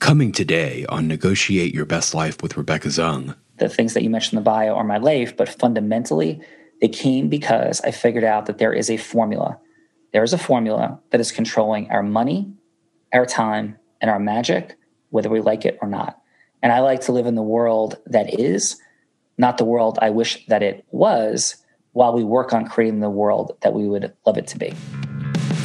Coming today on Negotiate Your Best Life with Rebecca Zung. The things that you mentioned in the bio are my life, but fundamentally, they came because I figured out that there is a formula. There is a formula that is controlling our money, our time, and our magic, whether we like it or not. And I like to live in the world that is, not the world I wish that it was, while we work on creating the world that we would love it to be.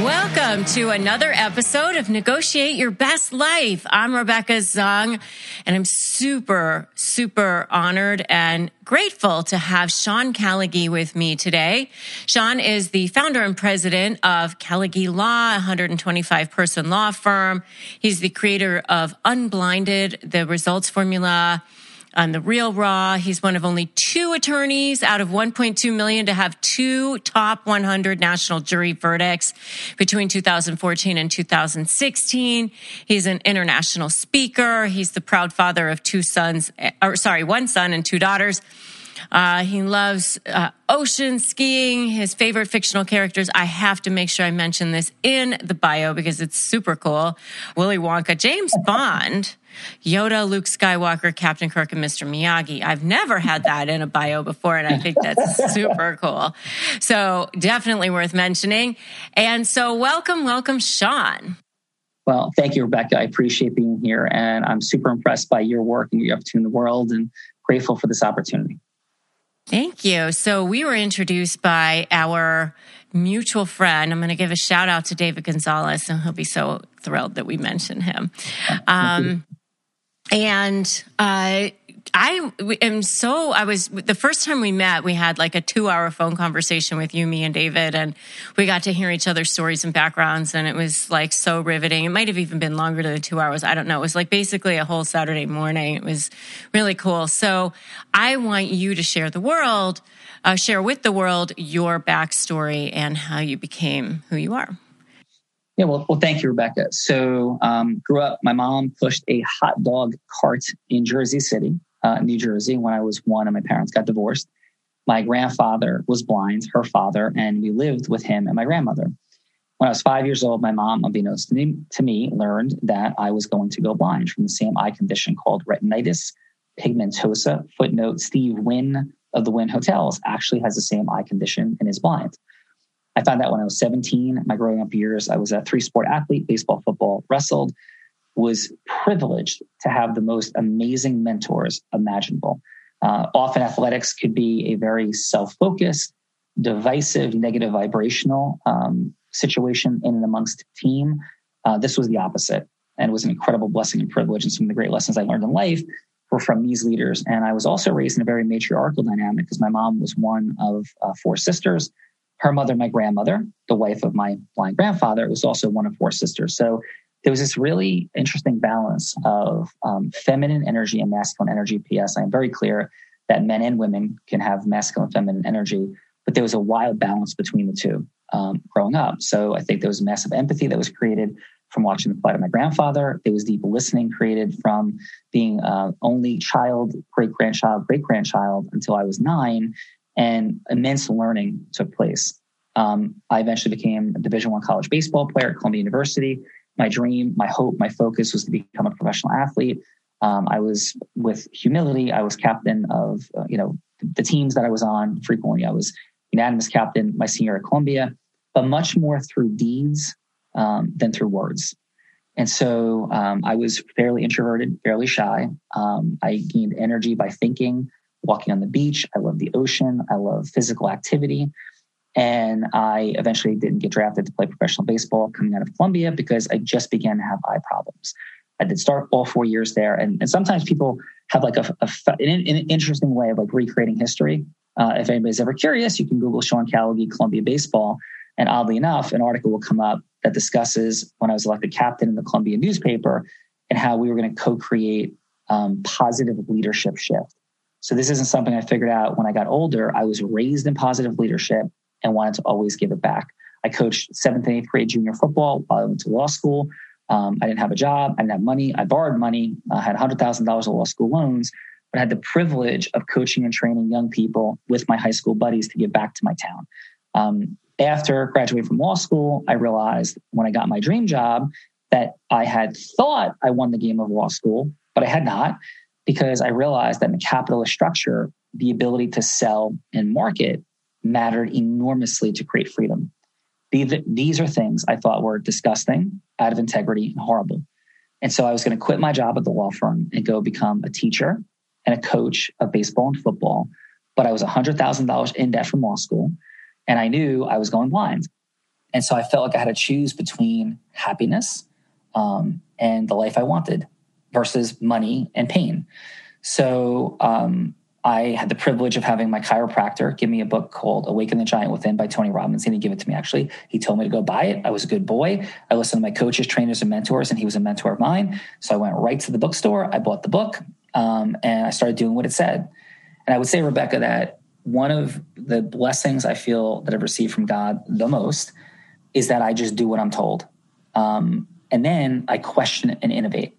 Welcome to another episode of Negotiate Your Best Life. I'm Rebecca Zung, and I'm super, super honored and grateful to have Sean Callagy with me today. Sean is the founder and president of Callagy Law, 125 person law firm. He's the creator of Unblinded, the results formula on the real raw. He's one of only two attorneys out of 1.2 million to have two top 100 national jury verdicts between 2014 and 2016. He's an international speaker. He's the proud father of two sons, or sorry, one son and two daughters. Uh, he loves uh, ocean skiing. His favorite fictional characters. I have to make sure I mention this in the bio because it's super cool. Willy Wonka, James Bond, Yoda, Luke Skywalker, Captain Kirk, and Mr. Miyagi. I've never had that in a bio before, and I think that's super cool. So definitely worth mentioning. And so, welcome, welcome, Sean. Well, thank you, Rebecca. I appreciate being here, and I'm super impressed by your work and your up to in the world, and grateful for this opportunity. Thank you. So we were introduced by our mutual friend. I'm going to give a shout out to David Gonzalez, and he'll be so thrilled that we mentioned him. Um, and uh, I am so, I was, the first time we met, we had like a two hour phone conversation with you, me, and David, and we got to hear each other's stories and backgrounds. And it was like so riveting. It might have even been longer than two hours. I don't know. It was like basically a whole Saturday morning. It was really cool. So I want you to share the world, uh, share with the world your backstory and how you became who you are. Yeah, well, well, thank you, Rebecca. So, um, grew up. My mom pushed a hot dog cart in Jersey City uh, New Jersey when I was one and my parents got divorced. My grandfather was blind, her father, and we lived with him and my grandmother. When I was five years old, my mom, unbeknownst to me, to me, learned that I was going to go blind from the same eye condition called retinitis pigmentosa. Footnote Steve Wynn of the Wynn Hotels actually has the same eye condition and is blind. I found out when I was 17. My growing up years, I was a three sport athlete baseball, football, wrestled was privileged to have the most amazing mentors imaginable. Uh, often athletics could be a very self-focused, divisive, negative vibrational um, situation in and amongst team. Uh, this was the opposite, and was an incredible blessing and privilege. And some of the great lessons I learned in life were from these leaders. And I was also raised in a very matriarchal dynamic because my mom was one of uh, four sisters. Her mother, my grandmother, the wife of my blind grandfather, was also one of four sisters. So there was this really interesting balance of um, feminine energy and masculine energy. P.S. I am very clear that men and women can have masculine feminine energy, but there was a wild balance between the two um, growing up. So I think there was massive empathy that was created from watching the plight of my grandfather. There was deep listening created from being uh, only child, great grandchild, great grandchild until I was nine, and immense learning took place. Um, I eventually became a Division One college baseball player at Columbia University my dream, my hope, my focus was to become a professional athlete. Um, I was with humility. I was captain of uh, you know the teams that I was on frequently. I was unanimous captain my senior at Columbia, but much more through deeds um, than through words. And so um, I was fairly introverted, fairly shy. Um, I gained energy by thinking, walking on the beach. I love the ocean. I love physical activity. And I eventually didn't get drafted to play professional baseball coming out of Columbia because I just began to have eye problems. I did start all four years there. And, and sometimes people have like a, a an, an, interesting way of like recreating history. Uh, if anybody's ever curious, you can Google Sean Callagy, Columbia baseball. And oddly enough, an article will come up that discusses when I was elected captain in the Columbia newspaper and how we were going to co-create um, positive leadership shift. So this isn't something I figured out when I got older. I was raised in positive leadership and wanted to always give it back. I coached seventh and eighth grade junior football while I went to law school. Um, I didn't have a job. I didn't have money. I borrowed money. I had $100,000 of law school loans, but I had the privilege of coaching and training young people with my high school buddies to give back to my town. Um, after graduating from law school, I realized when I got my dream job that I had thought I won the game of law school, but I had not because I realized that in the capitalist structure, the ability to sell and market mattered enormously to create freedom. These are things I thought were disgusting, out of integrity, and horrible. And so I was going to quit my job at the law firm and go become a teacher and a coach of baseball and football. But I was $100,000 in debt from law school and I knew I was going blind. And so I felt like I had to choose between happiness um, and the life I wanted versus money and pain. So um, I had the privilege of having my chiropractor give me a book called Awaken the Giant Within by Tony Robbins. He give it to me, actually. He told me to go buy it. I was a good boy. I listened to my coaches, trainers, and mentors, and he was a mentor of mine. So I went right to the bookstore. I bought the book um, and I started doing what it said. And I would say, Rebecca, that one of the blessings I feel that I've received from God the most is that I just do what I'm told. Um, and then I question and innovate.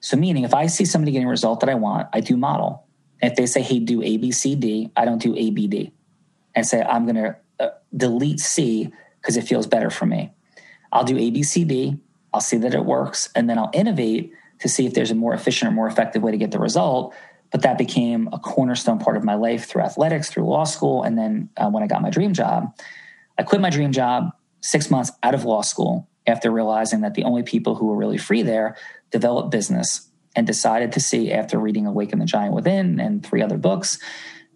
So, meaning if I see somebody getting a result that I want, I do model. If they say, hey, do A, B, C, D, I don't do A, B, D and say, I'm going to uh, delete C because it feels better for me. I'll do A, B, C, D. I'll see that it works. And then I'll innovate to see if there's a more efficient or more effective way to get the result. But that became a cornerstone part of my life through athletics, through law school. And then uh, when I got my dream job, I quit my dream job six months out of law school after realizing that the only people who were really free there developed business and decided to see after reading Awaken the Giant Within and three other books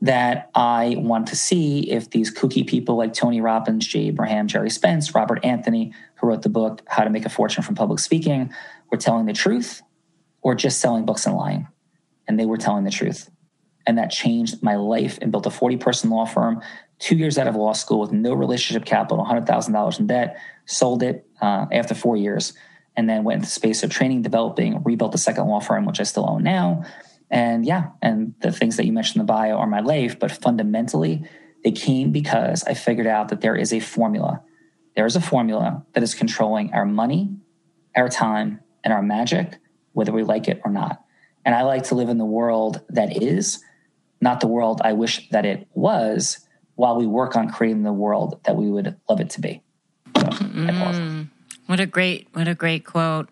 that I want to see if these kooky people like Tony Robbins, Jay Abraham, Gerry Spence, Robert Anthony, who wrote the book How to Make a Fortune from Public Speaking, were telling the truth or just selling books and lying. And they were telling the truth. And that changed my life and built a 40 person law firm, two years out of law school with no relationship capital, $100,000 in debt, sold it uh, after four years and then went into space of training, developing, rebuilt the second law firm, which I still own now. And yeah, and the things that you mentioned in the bio are my life, but fundamentally, they came because I figured out that there is a formula. There is a formula that is controlling our money, our time, and our magic, whether we like it or not. And I like to live in the world that is, not the world I wish that it was, while we work on creating the world that we would love it to be. Mm. What a great, what a great quote.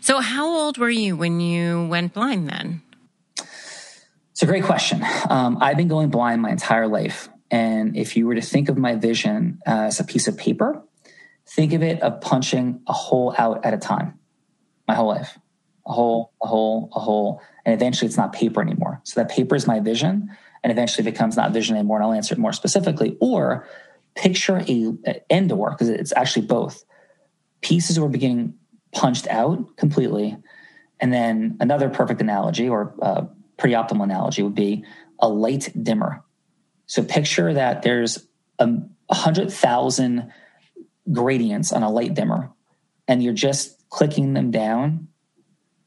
So, how old were you when you went blind then? It's a great question. Um, I've been going blind my entire life. And if you were to think of my vision as a piece of paper, think of it of punching a hole out at a time, my whole life. A hole, a hole, a hole. And eventually it's not paper anymore. So that paper is my vision and eventually becomes not vision anymore. And I'll answer it more specifically. Or picture a, end door because it's actually both pieces were beginning punched out completely. And then another perfect analogy or uh, pretty optimal analogy would be a light dimmer. So picture that there's a hundred thousand gradients on a light dimmer, and you're just clicking them down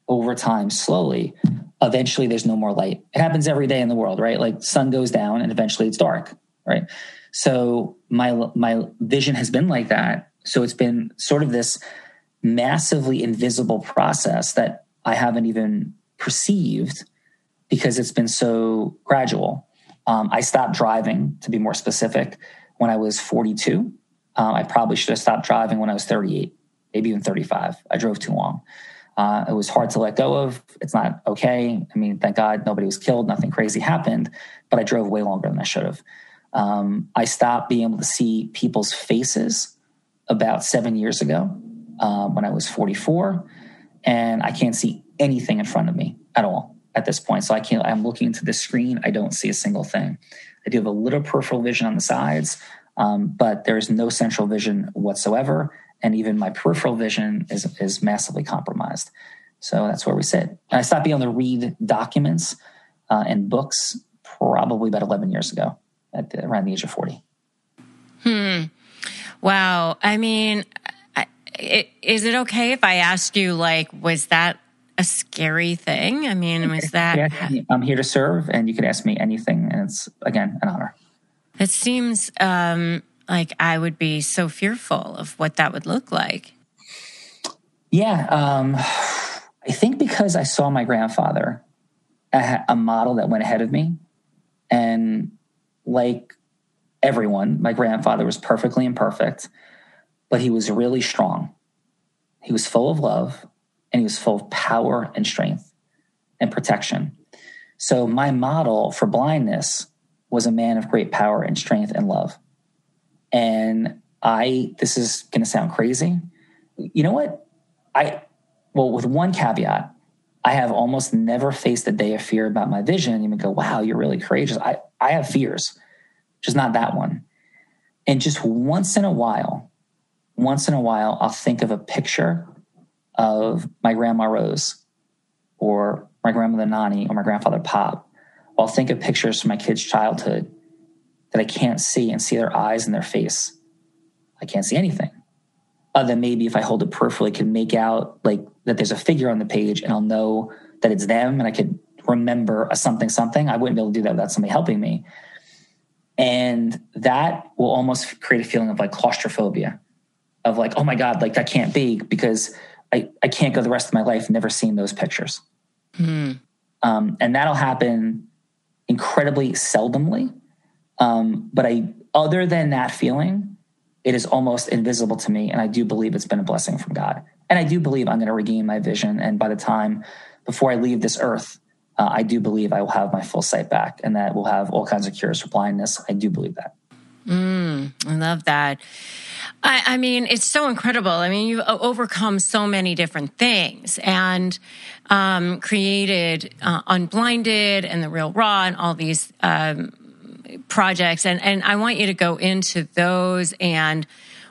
over time slowly. Eventually, there's no more light. It happens every day in the world, right? Like sun goes down, and eventually it's dark, right? So my my vision has been like that so it's been sort of this massively invisible process that I haven't even perceived because it's been so gradual. Um, I stopped driving, to be more specific, when I was 42. Uh, I probably should have stopped driving when I was 38, maybe even 35. I drove too long. Uh, it was hard to let go of. It's not okay. I mean, thank God nobody was killed, nothing crazy happened, but I drove way longer than I should have. Um, I stopped being able to see people's faces about seven years ago um, when I was 44, and I can't see anything in front of me at all at this point. So I can't. I'm looking into the screen. I don't see a single thing. I do have a little peripheral vision on the sides, um, but there is no central vision whatsoever, and even my peripheral vision is is massively compromised. So that's where we sit. And I stopped being able to read documents uh, and books probably about 11 years ago at the, around the age of 40. Hmm. Wow. I mean, is it okay if I ask you, like, was that a scary thing? I mean, was that. Yeah, I'm here to serve, and you can ask me anything. And it's, again, an honor. It seems um, like I would be so fearful of what that would look like. Yeah. Um, I think because I saw my grandfather, a model that went ahead of me. And like everyone, my grandfather was perfectly imperfect, but he was really strong. He was full of love and he was full of power and strength and protection. So my model for blindness was a man of great power and strength and love. And I, this is going to sound crazy. You know what? I, well, with one caveat, I have almost never faced a day of fear about my vision and even go, wow, you're really courageous. I, I have fears, just not that one. And just once in a while, once in a while, I'll think of a picture of my grandma Rose or my grandmother Nani or my grandfather Pop. I'll think of pictures from my kids' childhood that I can't see and see their eyes and their face. I can't see anything. Other than maybe if I hold it peripherally, can make out like that there's a figure on the page and I'll know that it's them and I could remember a something something. I wouldn't be able to do that without somebody helping me. And that will almost create a feeling of like claustrophobia of like, oh my God, like that can't be because I, I can't go the rest of my life never seeing those pictures. Mm. Um, and that'll happen incredibly seldomly. Um, but I, other than that feeling, it is almost invisible to me. And I do believe it's been a blessing from God. And I do believe I'm going to regain my vision. And by the time before I leave this earth, uh, I do believe I will have my full sight back and that we'll have all kinds of cures for blindness. I do believe that. Mm, I love that. I, I, mean, it's so incredible. I mean, you've overcome so many different things and um, created uh, Unblinded and The Real Raw and all these um, projects. And, and I want you to go into those and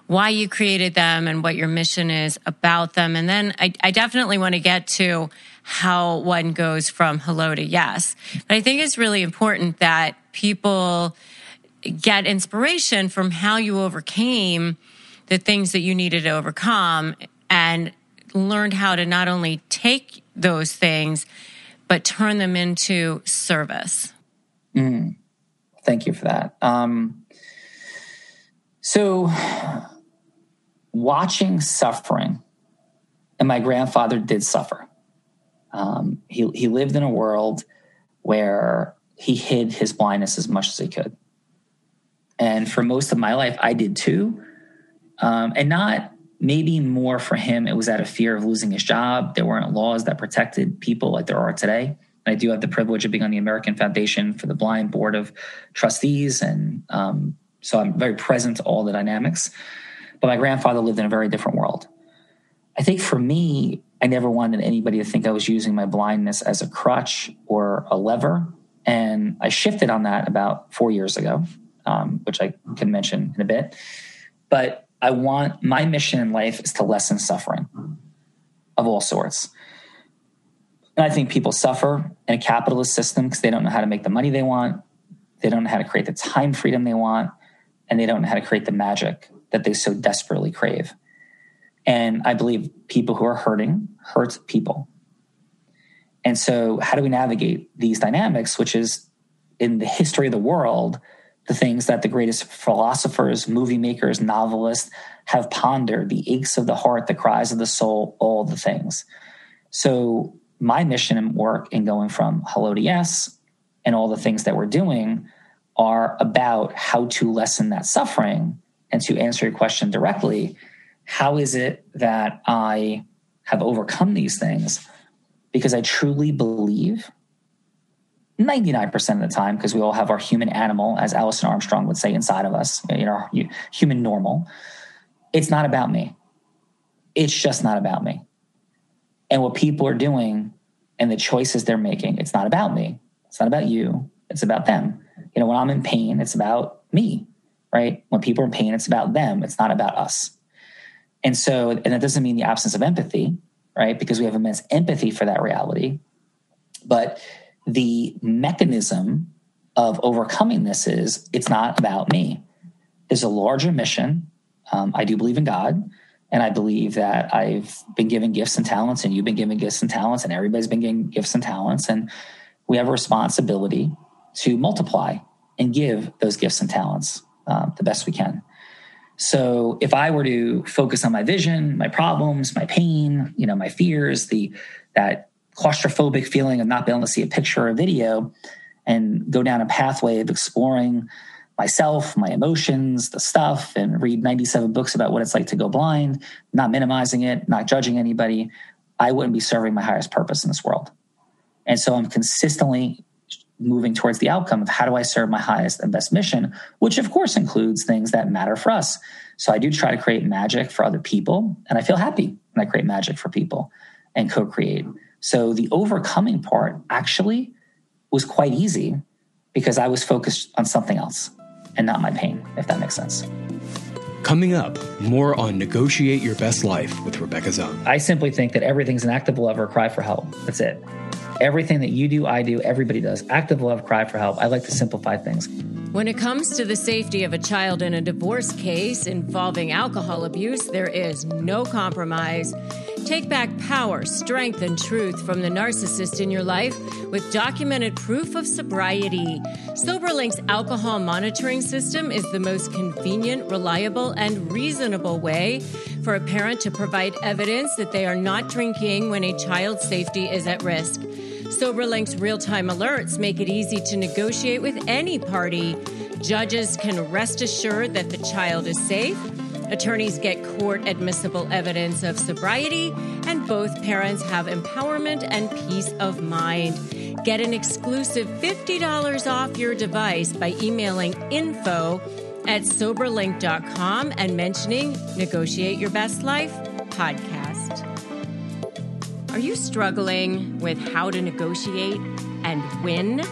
why you created them and what your mission is about them. And then I, I definitely want to get to how one goes from hello to yes. But I think it's really important that people get inspiration from how you overcame the things that you needed to overcome and learned how to not only take those things, but turn them into service. Mm. Thank you for that. Um, so, watching suffering, and my grandfather did suffer. Um, he, he lived in a world where he hid his blindness as much as he could. And for most of my life, I did too. Um, and not maybe more for him, it was out of fear of losing his job. There weren't laws that protected people like there are today. I do have the privilege of being on the American Foundation for the Blind Board of Trustees. And um, so I'm very present to all the dynamics. But my grandfather lived in a very different world. I think for me, I never wanted anybody to think I was using my blindness as a crutch or a lever. And I shifted on that about four years ago, um, which I can mention in a bit. But I want my mission in life is to lessen suffering of all sorts. And I think people suffer in a capitalist system because they don't know how to make the money they want. They don't know how to create the time freedom they want. And they don't know how to create the magic that they so desperately crave. And I believe people who are hurting hurt people. And so, how do we navigate these dynamics, which is in the history of the world, the things that the greatest philosophers, movie makers, novelists have pondered the aches of the heart, the cries of the soul, all the things. So, my mission and work in going from hello to yes and all the things that we're doing are about how to lessen that suffering and to answer your question directly how is it that i have overcome these things? Because i truly believe 99% of the time because we all have our human animal as Alison Armstrong would say inside of us you know human normal it's not about me. It's just not about me and what people are doing and the choices they're making. It's not about me. It's not about you. It's about them. You know, when I'm in pain, it's about me, right? When people are in pain, it's about them. It's not about us. And so, and that doesn't mean the absence of empathy, right? Because we have immense empathy for that reality. But the mechanism of overcoming this is it's not about me. There's a larger mission. Um, I do believe in God, and I believe that I've been given gifts and talents, and you've been given gifts and talents, and everybody's been given gifts and talents, and we have a responsibility to multiply and give those gifts and talents um, the best we can. So if I were to focus on my vision, my problems, my pain, you know, my fears, the that claustrophobic feeling of not being able to see a picture or a video, and go down a pathway of exploring myself, my emotions, the stuff, and read 97 books about what it's like to go blind, not minimizing it, not judging anybody, I wouldn't be serving my highest purpose in this world. And so I'm consistently moving towards the outcome of how do I serve my highest and best mission, which of course includes things that matter for us. So I do try to create magic for other people, and I feel happy when I create magic for people and co create. So the overcoming part actually was quite easy because I was focused on something else and not my pain, if that makes sense. Coming up, more on Negotiate Your Best Life with Rebecca Zung. I simply think that everything's an act of love or a cry for help. That's it. Everything that you do, I do, everybody does. Act of love, cry for help. I like to simplify things. When it comes to the safety of a child in a divorce case involving alcohol abuse, there is no compromise. Take back power, strength, and truth from the narcissist in your life with documented proof of sobriety. SoberLink's alcohol monitoring system is the most convenient, reliable, and reasonable way for a parent to provide evidence that they are not drinking when a child's safety is at risk. SoberLink's real time alerts make it easy to negotiate with any party. Judges can rest assured that the child is safe. Attorneys get court admissible evidence of sobriety, and both parents have empowerment and peace of mind. Get an exclusive $50 off your device by emailing info at soberlink.com and mentioning Negotiate Your Best Life podcast. Are you struggling with how to negotiate and win?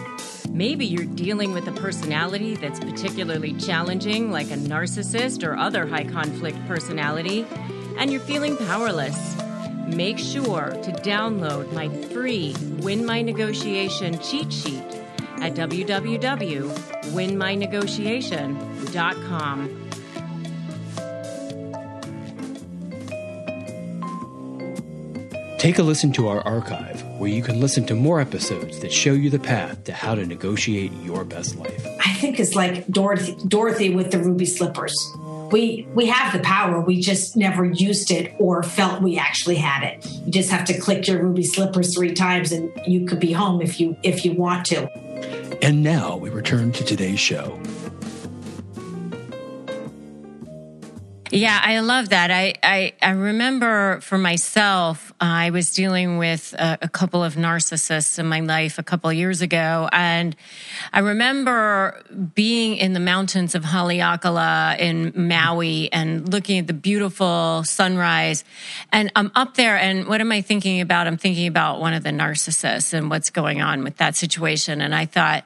Maybe you're dealing with a personality that's particularly challenging, like a narcissist or other high conflict personality, and you're feeling powerless. Make sure to download my free Win My Negotiation cheat sheet at www.winmynegotiation.com. Take a listen to our archive, where you can listen to more episodes that show you the path to how to negotiate your best life. I think it's like Dorothy, Dorothy with the ruby slippers. We we have the power, we just never used it or felt we actually had it. You just have to click your ruby slippers three times, and you could be home if you if you want to. And now we return to today's show. Yeah, I love that. I, I, I remember for myself, uh, I was dealing with a, a, couple of narcissists in my life a couple years ago. And I remember being in the mountains of Haleakala in Maui and looking at the beautiful sunrise. And I'm up there, and what am I thinking about? I'm thinking about one of the narcissists and what's going on with that situation. And I thought,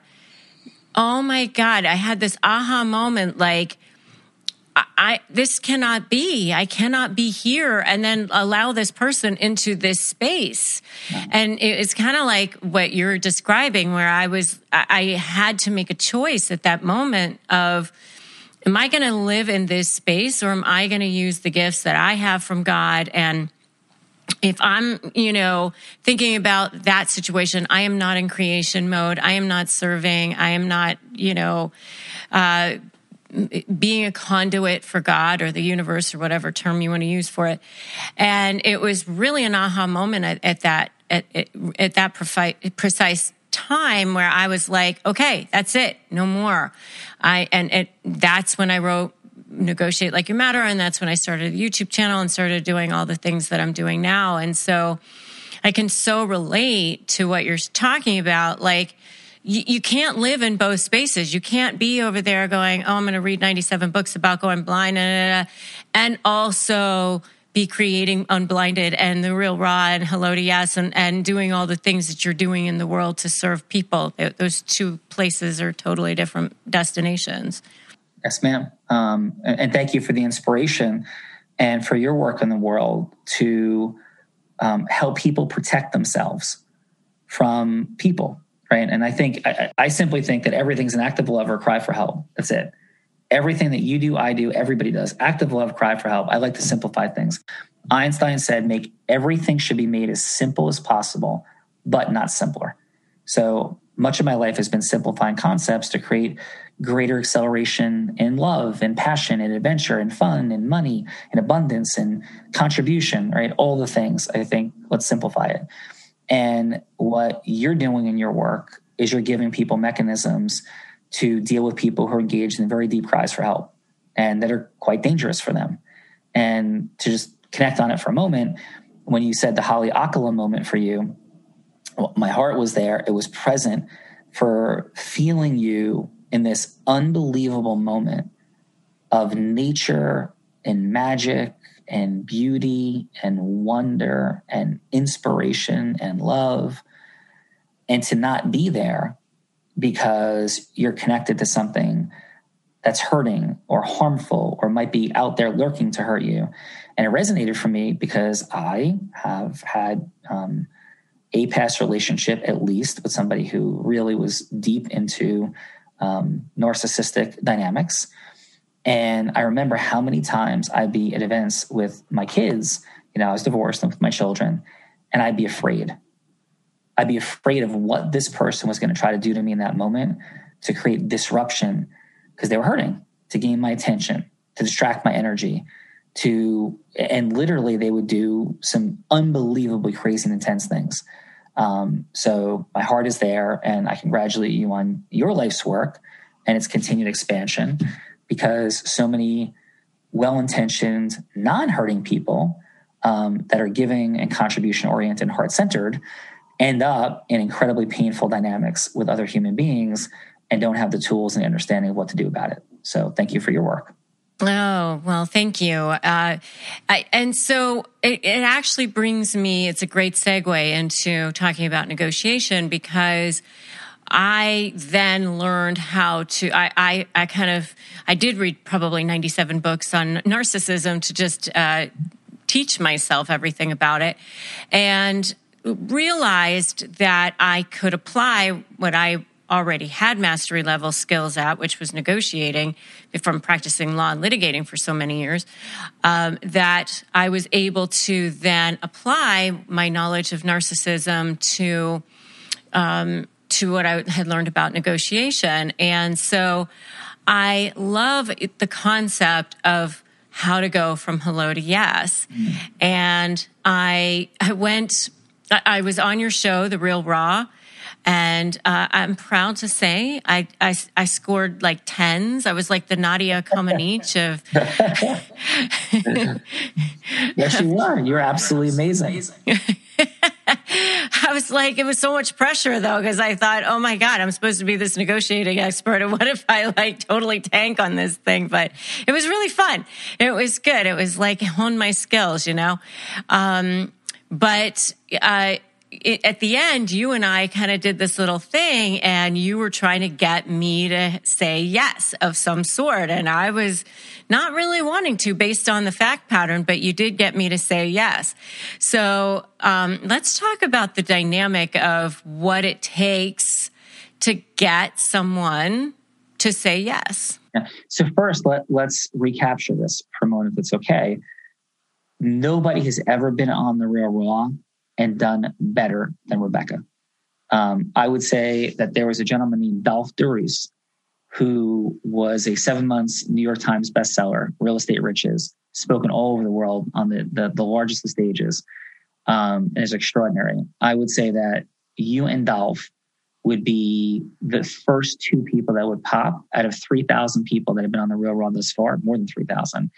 oh my God, I had this aha moment like, I, this cannot be. I cannot be here and then allow this person into this space. And it's kind of like what you're describing, where I was, I had to make a choice at that moment of, am I going to live in this space or am I going to use the gifts that I have from God and if I'm, you know, thinking about that situation, I am not in creation mode. I am not serving. I am not, you know, uh, being a conduit for God or the universe or whatever term you want to use for it. And it was really an aha moment at, at that at, at that precise time where I was like, okay, that's it, no more. I and it, that's when I wrote negotiate like your matter and that's when I started a YouTube channel and started doing all the things that I'm doing now. And so I can so relate to what you're talking about like you, you can't live in both spaces. You can't be over there going, oh, I'm going to read 97 books about going blind, and also be creating unblinded and the real raw and hello to yes and, and doing all the things that you're doing in the world to serve people. Those two places are totally different destinations. Yes ma'am. Um, and, thank you for the inspiration and for your work in the world to um, help people protect themselves from people, right? And I think I, I simply think that everything's an act of love or cry for help. That's it. Everything that you do, I do, everybody does. Act of love, cry for help. I like to simplify things. Einstein said, make everything should be made as simple as possible, but not simpler. So much of my life has been simplifying concepts to create greater acceleration in love and passion and adventure and fun and money and abundance and contribution, right? All the things. I think let's simplify it. And what you're doing in your work is you're giving people mechanisms to deal with people who are engaged in very deep cries for help and that are quite dangerous for them. And to just connect on it for a moment, when you said the Haleakala moment for you, well, my heart was there. It was present for feeling you in this unbelievable moment of nature and magic and beauty and wonder and inspiration and love and to not be there because you're connected to something that's hurting or harmful or might be out there lurking to hurt you and it resonated for me because i have had um, a past relationship at least with somebody who really was deep into um, narcissistic dynamics. And I remember how many times I'd be at events with my kids. You know, I was divorced and with my children, and I'd be afraid. I'd be afraid of what this person was going to try to do to me in that moment to create disruption because they were hurting, to gain my attention, to distract my energy, to, and literally they would do some unbelievably crazy and intense things. Um, so my heart is there, and I congratulate you on your life's work and its continued expansion because so many well intentioned, non hurting people um, that are giving and contribution oriented heart centered end up in incredibly painful dynamics with other human beings and don't have the tools and the understanding of what to do about it. So thank you for your work. Oh, well, thank you. Uh, I, and so it, it, actually brings me, it's a great segue into talking about negotiation because I then learned how to, I, I, I kind of, I did read probably 97 books on narcissism to just uh, teach myself everything about it and realized that I could apply what I already had mastery level skills at, which was negotiating from practicing law and litigating for so many years, um, that I was able to then apply my knowledge of narcissism to um, to what I had learned about negotiation. And so I love the concept of how to go from hello to yes. Mm. And I I went I was on your show, The Real Raw, and uh, I'm proud to say I, I, I, scored like tens. I was like the Nadia Comaneci of. yes, you are. You're absolutely amazing. I was like, it was so much pressure though, because I thought, oh my God, I'm supposed to be this negotiating expert. And what if I like totally tank on this thing? But it was really fun. It was good. It was like hone my skills, you know? Um, but, uh, it, at the end, you and I kind of did this little thing, and you were trying to get me to say yes of some sort. And I was not really wanting to based on the fact pattern, but you did get me to say yes. So um, let's talk about the dynamic of what it takes to get someone to say yes. Yeah. So, first, let, let's recapture this for a moment, if it's okay. Nobody has ever been on the real raw and done better than Rebecca. Um, I would say that there was a gentleman named Dolf de Roos who was a seven months New York Times bestseller, Real Estate Riches, spoken all over the world on the, the, the largest of stages, um, and is extraordinary. I would say that you and Dolph would be the first two people that would pop out of 3,000 people that have been on the Real Raw thus far, more than 3,000,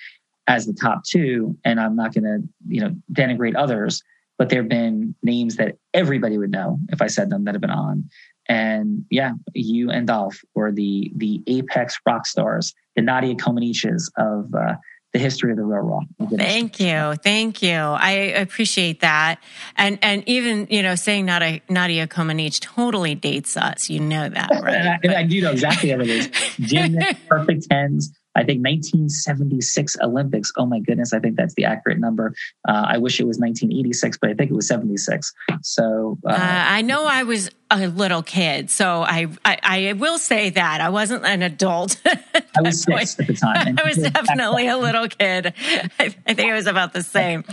as the top two. And I'm not going to, you know, denigrate others, but there have been names that everybody would know if I said them that have been on. And yeah, you and Dolf were the the apex rock stars, the Nadia Comaneci's of uh, the history of the Real Raw. Thank you, thank you. I appreciate that, and and even you know saying Nadia, Nadia Comaneci totally dates us. You know that, right? and, I, and I, do know exactly what it is. Gymnast, perfect tens, I think 1976 Olympics. Oh my goodness, I think that's the accurate number. Uh, I wish it was 1986, but I think it was 76. So uh, uh, I know I was a little kid, so I, I, I will say that I wasn't an adult. I was six at the time. I was definitely a little kid. I, I think it was about the same.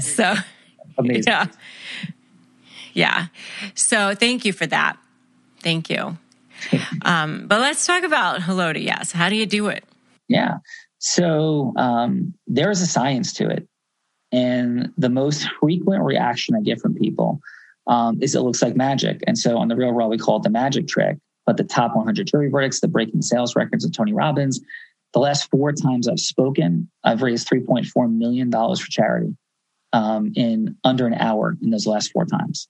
So amazing. Yeah. Yeah. So thank you for that. Thank you. Um, but let's talk about hello to yes. How do you do it? Yeah. So um, there is a science to it. And the most frequent reaction I get from people um, is it looks like magic. And so on the real raw, we call it the magic trick. But the top 100 jury verdicts, the breaking sales records of Tony Robbins, the last four times I've spoken, I've raised $3.4 million for charity um, in under an hour in those last four times.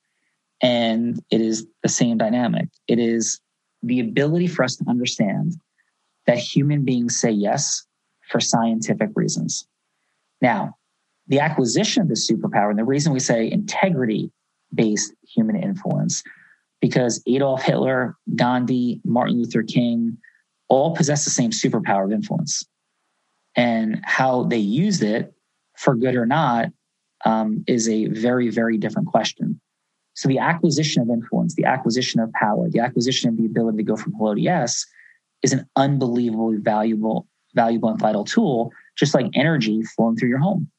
And it is the same dynamic. It is the ability for us to understand that human beings say yes for scientific reasons. Now, the acquisition of the superpower, and the reason we say integrity based human influence, because Adolf Hitler, Gandhi, Martin Luther King all possess the same superpower of influence. And how they used it, for good or not, um, is a very, very different question. So the acquisition of influence, the acquisition of power, the acquisition of the ability to go from hello to yes is an unbelievably valuable, valuable and vital tool, just like energy flowing through your home.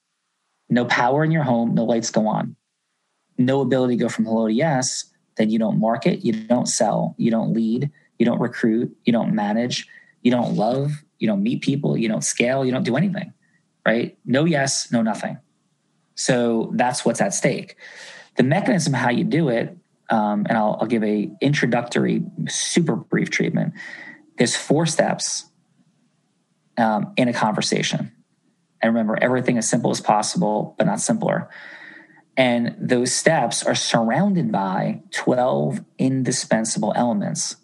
No power in your home, no lights go on. No ability to go from hello to yes, then you don't market, you don't sell, you don't lead, you don't recruit, you don't manage, you don't love, you don't meet people, you don't scale, you don't do anything, right? No yes, no nothing. So that's what's at stake. The mechanism how you do it, um, and I'll, I'll give a introductory, super brief treatment. There's four steps um, in a conversation, and remember, everything as simple as possible, but not simpler. And those steps are surrounded by 12 indispensable elements.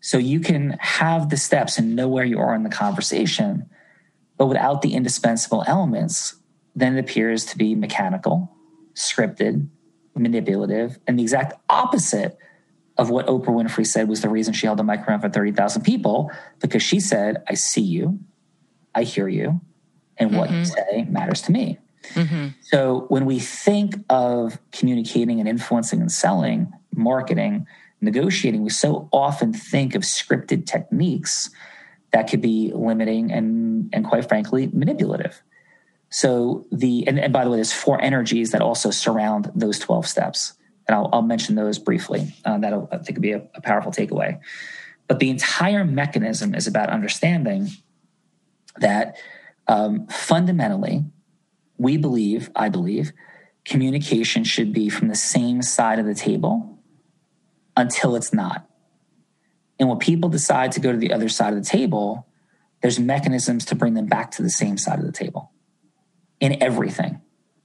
So you can have the steps and know where you are in the conversation, but without the indispensable elements, then it appears to be mechanical, scripted, manipulative, and the exact opposite of what Oprah Winfrey said was the reason she held the microphone for 30,000 people, because she said, I see you, I hear you, and mm-hmm. what you mm-hmm. say matters to me. Mm-hmm. So when we think of communicating and influencing and selling, marketing, negotiating, we so often think of scripted techniques that could be limiting and, and quite frankly, manipulative. So the and, and by the way, there's four energies that also surround those 12 steps. And I'll, I'll mention those briefly. Uh, that'll I think be a, a powerful takeaway. But the entire mechanism is about understanding that um, fundamentally, we believe, I believe, communication should be from the same side of the table until it's not. And when people decide to go to the other side of the table, there's mechanisms to bring them back to the same side of the table in everything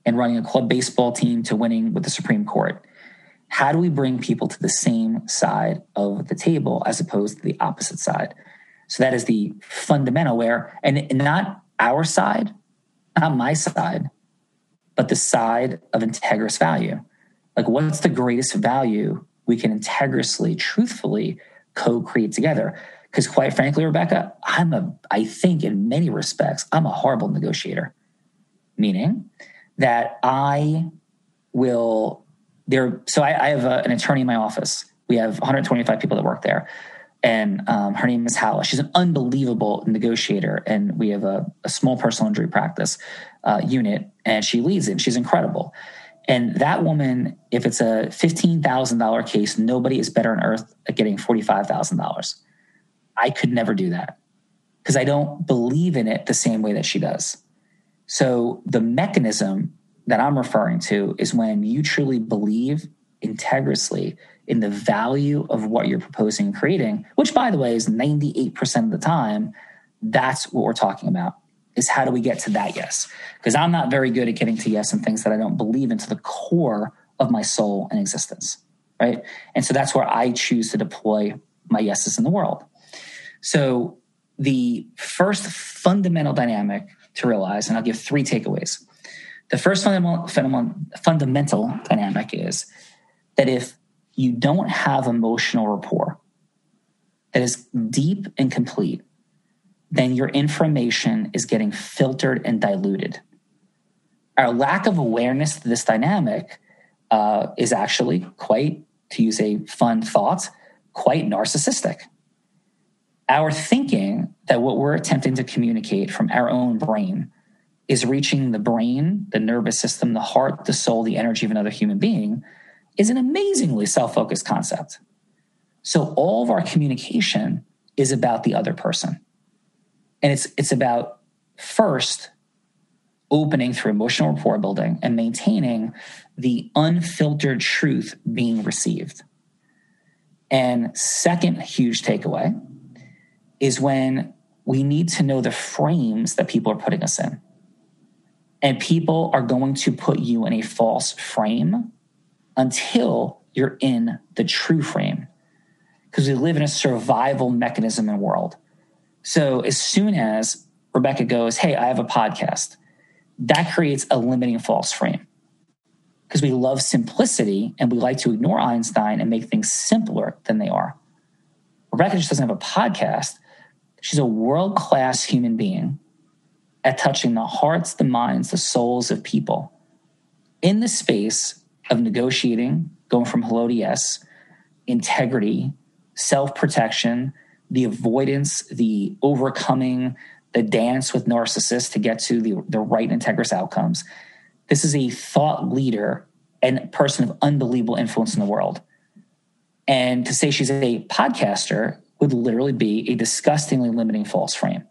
and running a club baseball team to winning with the Supreme Court. How do we bring people to the same side of the table as opposed to the opposite side? So that is the fundamental where, and not our side, not my side, but the side of integrous value. Like, what's the greatest value we can integrously, truthfully co create together? Because, quite frankly, Rebecca, I'm a, I think in many respects, I'm a horrible negotiator meaning that I will there. So I, I have a, an attorney in my office. We have 125 people that work there, and um, her name is Hala. She's an unbelievable negotiator, and we have a, a small personal injury practice uh, unit, and she leads it. She's incredible. And that woman, if it's a $15,000 case, nobody is better on earth at getting $45,000. I could never do that because I don't believe in it the same way that she does. So the mechanism that I'm referring to is when you truly believe integrously in the value of what you're proposing and creating, which by the way is 98% of the time, that's what we're talking about. Is how do we get to that yes? Because I'm not very good at getting to yes and things that I don't believe into the core of my soul and existence. Right. And so that's where I choose to deploy my yeses in the world. So the first fundamental dynamic to realize, and I'll give three takeaways. The first fundamental, fundamental dynamic is that if you don't have emotional rapport that is deep and complete, then your information is getting filtered and diluted. Our lack of awareness to this dynamic uh, is actually quite, to use a fun thought, quite narcissistic. Our thinking that what we're attempting to communicate from our own brain is reaching the brain, the nervous system, the heart, the soul, the energy of another human being is an amazingly self focused concept. So all of our communication is about the other person. And it's, it's about first opening through emotional rapport building and maintaining the unfiltered truth being received. And second huge takeaway is when we need to know the frames that people are putting us in. And people are going to put you in a false frame until you're in the true frame. Because we live in a survival mechanism and world. So as soon as Rebecca goes, Hey, I have a podcast, that creates a limiting false frame. Because we love simplicity and we like to ignore Einstein and make things simpler than they are. Rebecca just doesn't have a podcast. She's a world class human being at touching the hearts, the minds, the souls of people in the space of negotiating, going from hello to yes, integrity, self protection, the avoidance, the overcoming, the dance with narcissists to get to the, the right integrous outcomes. This is a thought leader and person of unbelievable influence in the world. And to say she's a podcaster would literally be a disgustingly limiting false frame.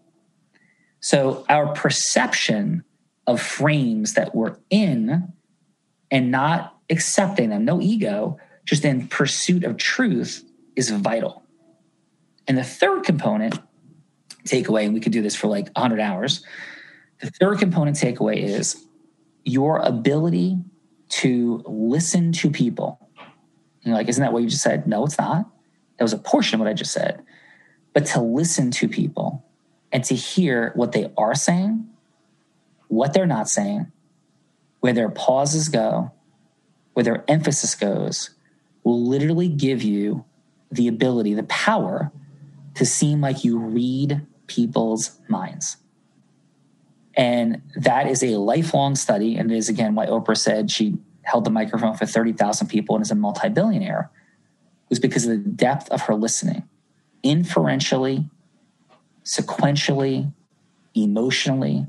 So our perception of frames that we're in and not accepting them, no ego, just in pursuit of truth is vital. And the third component takeaway, and we could do this for like 100 hours. The third component takeaway is your ability to listen to people. And like, isn't that what you just said? No, it's not. That was a portion of what I just said. But to listen to people and to hear what they are saying, what they're not saying, where their pauses go, where their emphasis goes, will literally give you the ability, the power to seem like you read people's minds. And that is a lifelong study. And it is, again, why Oprah said she held the microphone for 30,000 people and is a multi billionaire, was because of the depth of her listening, inferentially, sequentially, emotionally.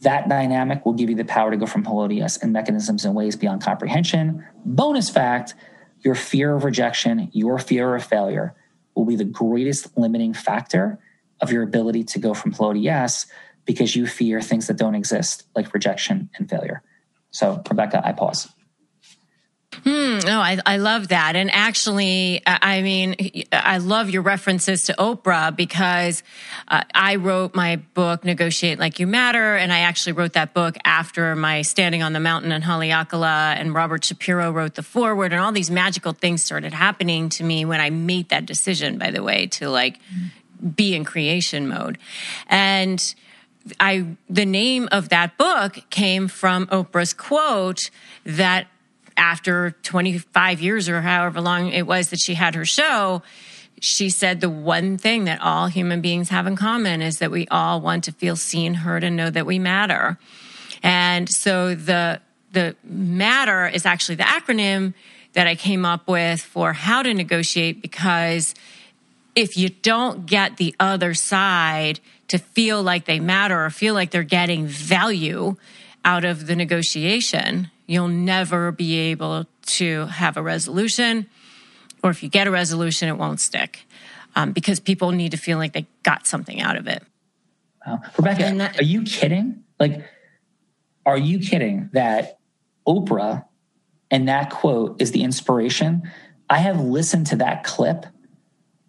That dynamic will give you the power to go from hello to yes and mechanisms and ways beyond comprehension. Bonus fact your fear of rejection, your fear of failure will be the greatest limiting factor of your ability to go from flow to yes because you fear things that don't exist like rejection and failure. So, Rebecca, I pause. Hmm. No, I, I love that. And actually, I mean, I love your references to Oprah because uh, I wrote my book, Negotiate Like You Matter. And I actually wrote that book after my Standing on the Mountain in Haleakala and Robert Shapiro wrote the foreword and all these magical things started happening to me when I made that decision, by the way, to like be in creation mode. And I, the name of that book came from Oprah's quote that after 25 years or however long it was that she had her show, she said the one thing that all human beings have in common is that we all want to feel seen, heard, and know that we matter. And so the the matter is actually the acronym that I came up with for how to negotiate because if you don't get the other side to feel like they matter or feel like they're getting value out of the negotiation, you'll never be able to have a resolution. Or if you get a resolution, it won't stick um, because people need to feel like they got something out of it. Wow. Rebecca, that, are you kidding? Like, are you kidding that Oprah and that quote is the inspiration? I have listened to that clip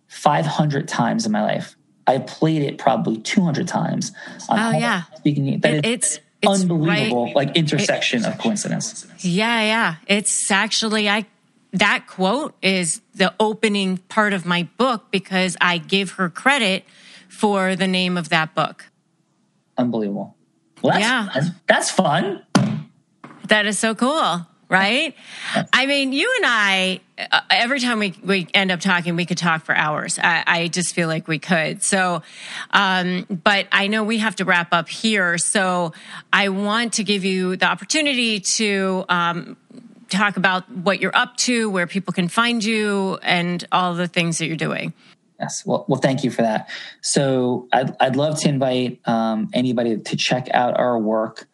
500 times in my life. I've played it probably 200 times. oh, yeah. Speaking, it, it's, it's unbelievable, right, like intersection it, of coincidence. Yeah, yeah. It's actually, I, that quote is the opening part of my book because I give her credit for the name of that book. Unbelievable. Well, that's, yeah. That's, that's fun. That is so cool right? I mean, you and I, uh, every time we, we end up talking, we could talk for hours. I, I just feel like we could. So, um, but I know we have to wrap up here. So I want to give you the opportunity to, um, talk about what you're up to, where people can find you, and all the things that you're doing. Yes. Well, well, thank you for that. So I'd, I'd love to invite um, anybody to check out our work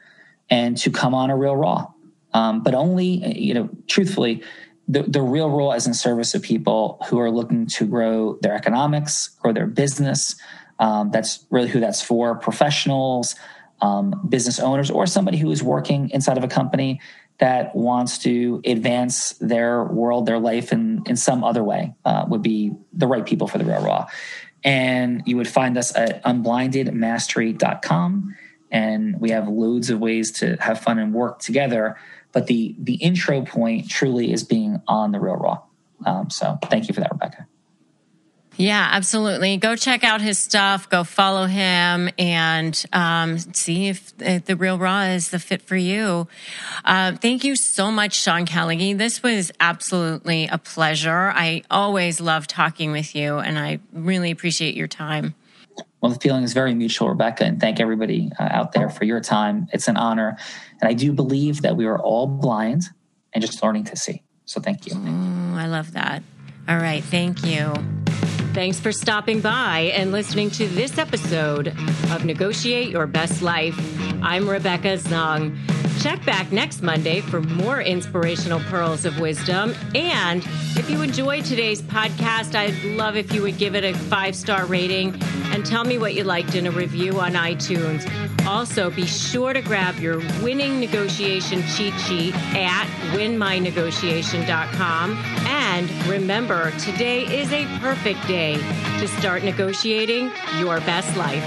and to come on a real raw, um, but only, you know, truthfully, the, the real raw is in service of people who are looking to grow their economics, grow their business. Um, that's really who that's for professionals, um, business owners, or somebody who is working inside of a company that wants to advance their world, their life in, in some other way uh, would be the right people for the Real Raw. And you would find us at unblindedmastery.com. And we have loads of ways to have fun and work together. But the the intro point truly is being on the Real Raw. Um, so thank you for that, Rebecca. Yeah, absolutely. Go check out his stuff. Go follow him and um, see if, if, the Real Raw is the fit for you. Uh, thank you so much, Sean Callagy. This was absolutely a pleasure. I always love talking with you, and I really appreciate your time. Well, the feeling is very mutual, Rebecca, and thank everybody uh, out there for your time. It's an honor. And I do believe that we are all blind and just learning to see. So thank you. Oh, I love that. All right. Thank you. Thanks for stopping by and listening to this episode of Negotiate Your Best Life. I'm Rebecca Zung. Check back next Monday for more inspirational pearls of wisdom. And if you enjoyed today's podcast, I'd love if you would give it a five star rating and tell me what you liked in a review on iTunes. Also, be sure to grab your winning negotiation cheat sheet at winmynegotiation.com. And remember, today is a perfect day to start negotiating your best life.